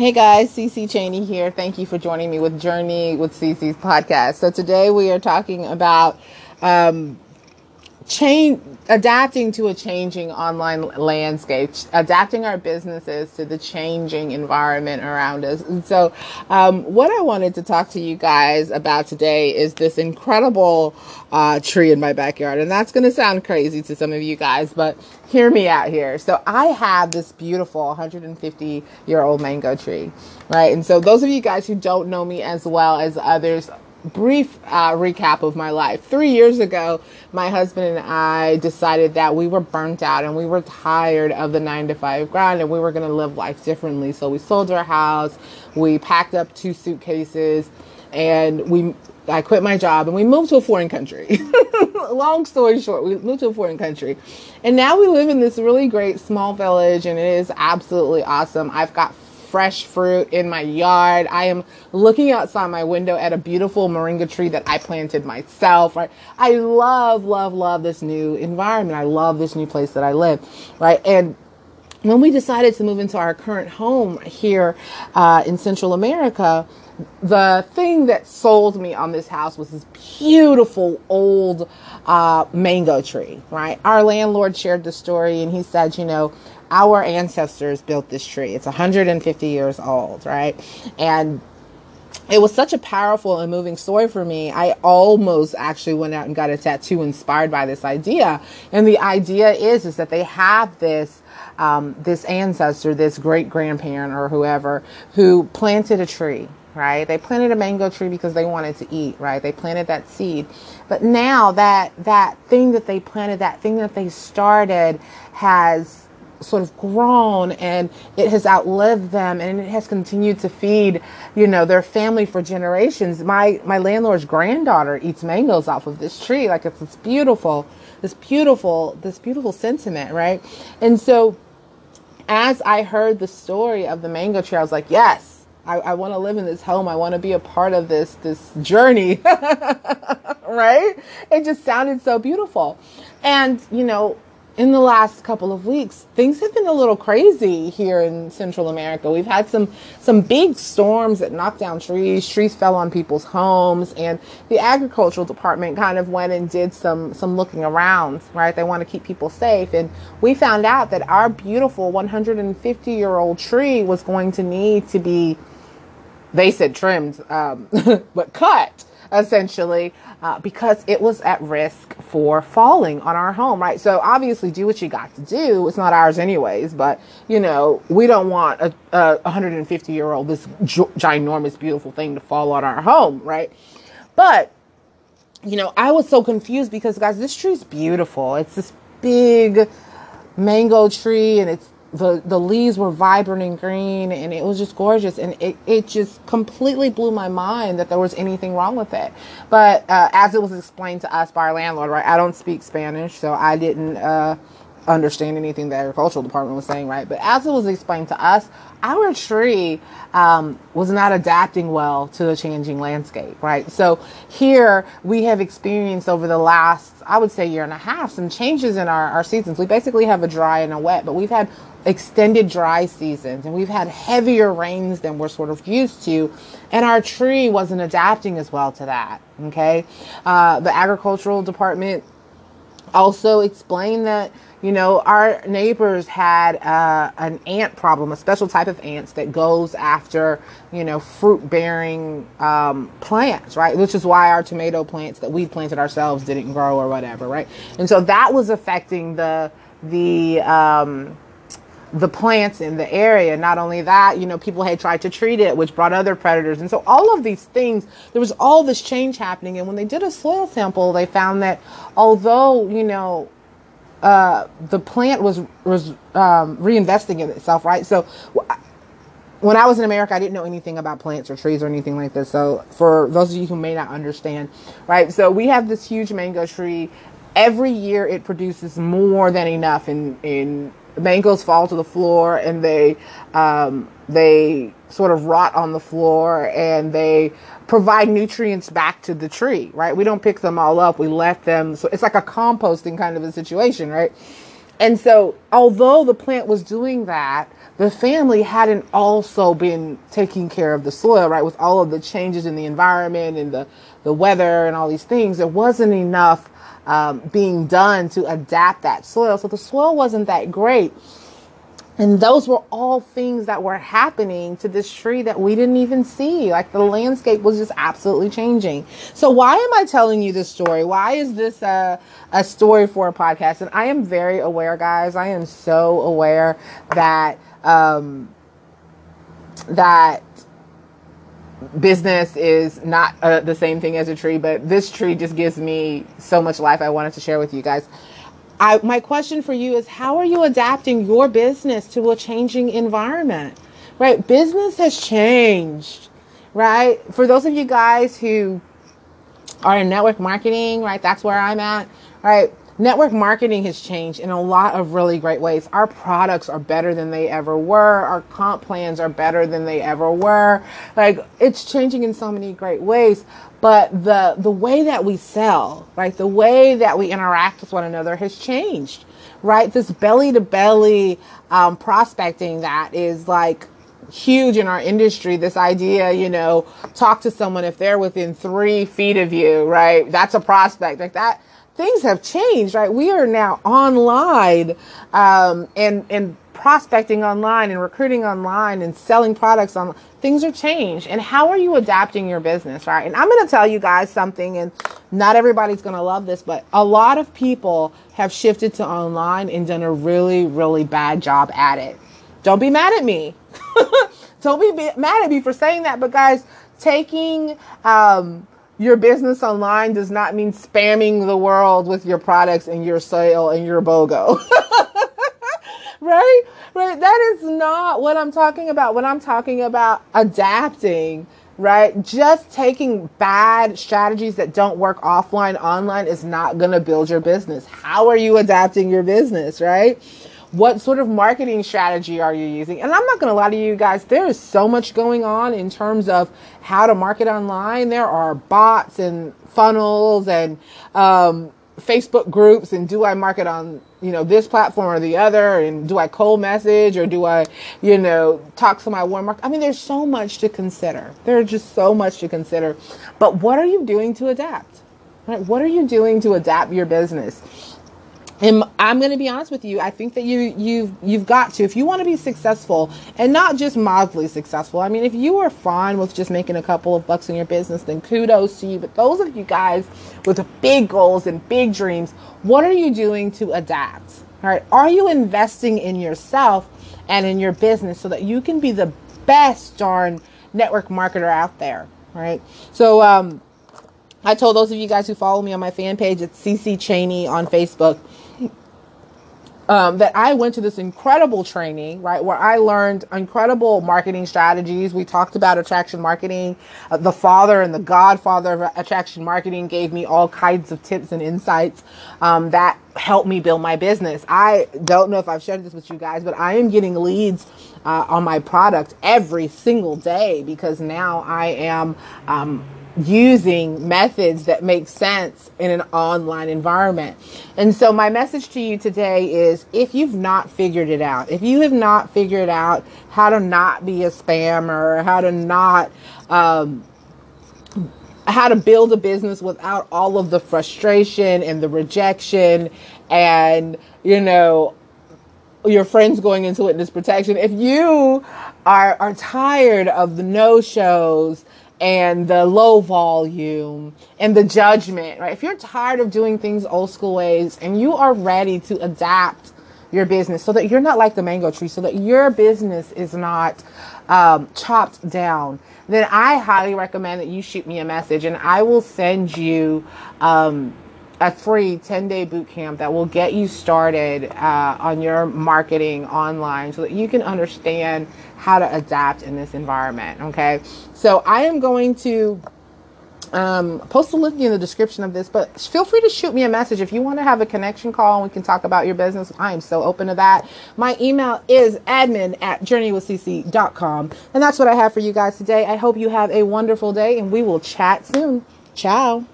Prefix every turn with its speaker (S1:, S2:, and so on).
S1: Hey guys, Cece Cheney here. Thank you for joining me with Journey with Cece's podcast. So today we are talking about um, change, adapting to a changing online landscape, adapting our businesses to the changing environment around us. And so, um, what I wanted to talk to you guys about today is this incredible uh, tree in my backyard, and that's going to sound crazy to some of you guys, but hear me out here. So, I have this beautiful 150 year old mango tree, right? And so, those of you guys who don't know me as well as others brief uh, recap of my life. Three years ago, my husband and I decided that we were burnt out and we were tired of the nine to five grind and we were going to live life differently. So we sold our house, we packed up two suitcases, and we I quit my job and we moved to a foreign country. Long story short, we moved to a foreign country. And now we live in this really great small village and it is absolutely awesome. I've got fresh fruit in my yard. I am looking outside my window at a beautiful moringa tree that I planted myself, right? I love, love, love this new environment. I love this new place that I live, right? And when we decided to move into our current home here uh, in Central America, the thing that sold me on this house was this beautiful old uh, mango tree, right? Our landlord shared the story and he said, you know, our ancestors built this tree. It's 150 years old, right? And it was such a powerful and moving story for me. I almost actually went out and got a tattoo inspired by this idea. And the idea is is that they have this um, this ancestor, this great grandparent or whoever, who planted a tree. Right? They planted a mango tree because they wanted to eat. Right? They planted that seed, but now that that thing that they planted, that thing that they started, has sort of grown and it has outlived them and it has continued to feed you know their family for generations my my landlord's granddaughter eats mangoes off of this tree like it's this beautiful this beautiful this beautiful sentiment right and so as i heard the story of the mango tree i was like yes I, I want to live in this home. I want to be a part of this this journey, right? It just sounded so beautiful, and you know, in the last couple of weeks, things have been a little crazy here in Central America. We've had some some big storms that knocked down trees. Trees fell on people's homes, and the agricultural department kind of went and did some some looking around. Right, they want to keep people safe, and we found out that our beautiful 150 year old tree was going to need to be, they said trimmed, um, but cut essentially uh, because it was at risk for falling on our home, right? So obviously, do what you got to do. It's not ours, anyways, but you know, we don't want a, a 150 year old, this ginormous, beautiful thing to fall on our home, right? But you know, I was so confused because, guys, this tree's beautiful. It's this big mango tree and it's the the leaves were vibrant and green and it was just gorgeous and it, it just completely blew my mind that there was anything wrong with it. But uh, as it was explained to us by our landlord right i don't speak spanish so i didn't uh, understand anything the agricultural department was saying right but as it was explained to us our tree um, was not adapting well to the changing landscape, right? So here we have experienced over the last, I would say, year and a half, some changes in our, our seasons. We basically have a dry and a wet, but we've had extended dry seasons and we've had heavier rains than we're sort of used to. And our tree wasn't adapting as well to that, okay? Uh, the agricultural department also explained that you know, our neighbors had uh, an ant problem, a special type of ants that goes after, you know, fruit bearing um, plants, right? Which is why our tomato plants that we planted ourselves didn't grow or whatever, right? And so that was affecting the, the, um, the plants in the area. Not only that, you know, people had tried to treat it, which brought other predators. And so all of these things, there was all this change happening. And when they did a soil sample, they found that although, you know, uh, the plant was was um, reinvesting in itself, right? So when I was in America, I didn't know anything about plants or trees or anything like this. So for those of you who may not understand, right? So we have this huge mango tree. Every year, it produces more than enough, in in mangoes fall to the floor, and they um, they sort of rot on the floor, and they provide nutrients back to the tree, right? We don't pick them all up. We let them. So it's like a composting kind of a situation, right? And so, although the plant was doing that, the family hadn't also been taking care of the soil, right? With all of the changes in the environment and the, the weather and all these things, there wasn't enough um, being done to adapt that soil. So the soil wasn't that great. And those were all things that were happening to this tree that we didn't even see. Like the landscape was just absolutely changing. So why am I telling you this story? Why is this a, a story for a podcast? And I am very aware, guys. I am so aware that, um, that business is not uh, the same thing as a tree, but this tree just gives me so much life. I wanted to share with you guys. I, my question for you is how are you adapting your business to a changing environment? Right? Business has changed, right? For those of you guys who are in network marketing, right? That's where I'm at, right? Network marketing has changed in a lot of really great ways. Our products are better than they ever were. Our comp plans are better than they ever were. Like it's changing in so many great ways but the the way that we sell right the way that we interact with one another has changed right? This belly to belly um, prospecting that is like huge in our industry. This idea you know talk to someone if they're within three feet of you right? That's a prospect. Like that things have changed right? We are now online um, and and prospecting online and recruiting online and selling products on things are changed. And how are you adapting your business right? And i'm going to tell you guys something and not everybody's going to love this but a lot of people have shifted to online and done a really really bad job at it. Don't be mad at me. Don't be mad at me for saying that but guys taking um, your business online does not mean spamming the world with your products and your sale and your BOGO. right? Right. That is not what I'm talking about. When I'm talking about adapting, right? Just taking bad strategies that don't work offline, online is not going to build your business. How are you adapting your business, right? What sort of marketing strategy are you using? And I'm not going to lie to you guys, there is so much going on in terms of how to market online. There are bots and funnels and um, Facebook groups and do I market on, you know, this platform or the other? And do I cold message or do I, you know, talk to my warm market? I mean, there's so much to consider. There's just so much to consider. But what are you doing to adapt? Right? What are you doing to adapt your business? And I'm going to be honest with you. I think that you you've you've got to if you want to be successful and not just mildly successful. I mean, if you are fine with just making a couple of bucks in your business, then kudos to you. But those of you guys with big goals and big dreams, what are you doing to adapt? All right, are you investing in yourself and in your business so that you can be the best darn network marketer out there? Right. So um, I told those of you guys who follow me on my fan page, it's CC Cheney on Facebook um, that I went to this incredible training, right, where I learned incredible marketing strategies. We talked about attraction marketing. Uh, the father and the godfather of attraction marketing gave me all kinds of tips and insights um, that helped me build my business. I don't know if I've shared this with you guys, but I am getting leads uh, on my product every single day because now I am. Um, using methods that make sense in an online environment. And so my message to you today is if you've not figured it out, if you have not figured out how to not be a spammer, how to not, um, how to build a business without all of the frustration and the rejection and, you know, your friends going into witness protection. If you are, are tired of the no shows and the low volume and the judgment, right? If you're tired of doing things old school ways and you are ready to adapt your business so that you're not like the mango tree, so that your business is not um, chopped down, then I highly recommend that you shoot me a message and I will send you um, a free 10 day boot camp that will get you started uh, on your marketing online so that you can understand how to adapt in this environment. Okay. So I am going to um, post a link in the description of this, but feel free to shoot me a message if you want to have a connection call and we can talk about your business. I am so open to that. My email is admin at journeywithcc.com. And that's what I have for you guys today. I hope you have a wonderful day and we will chat soon. Ciao.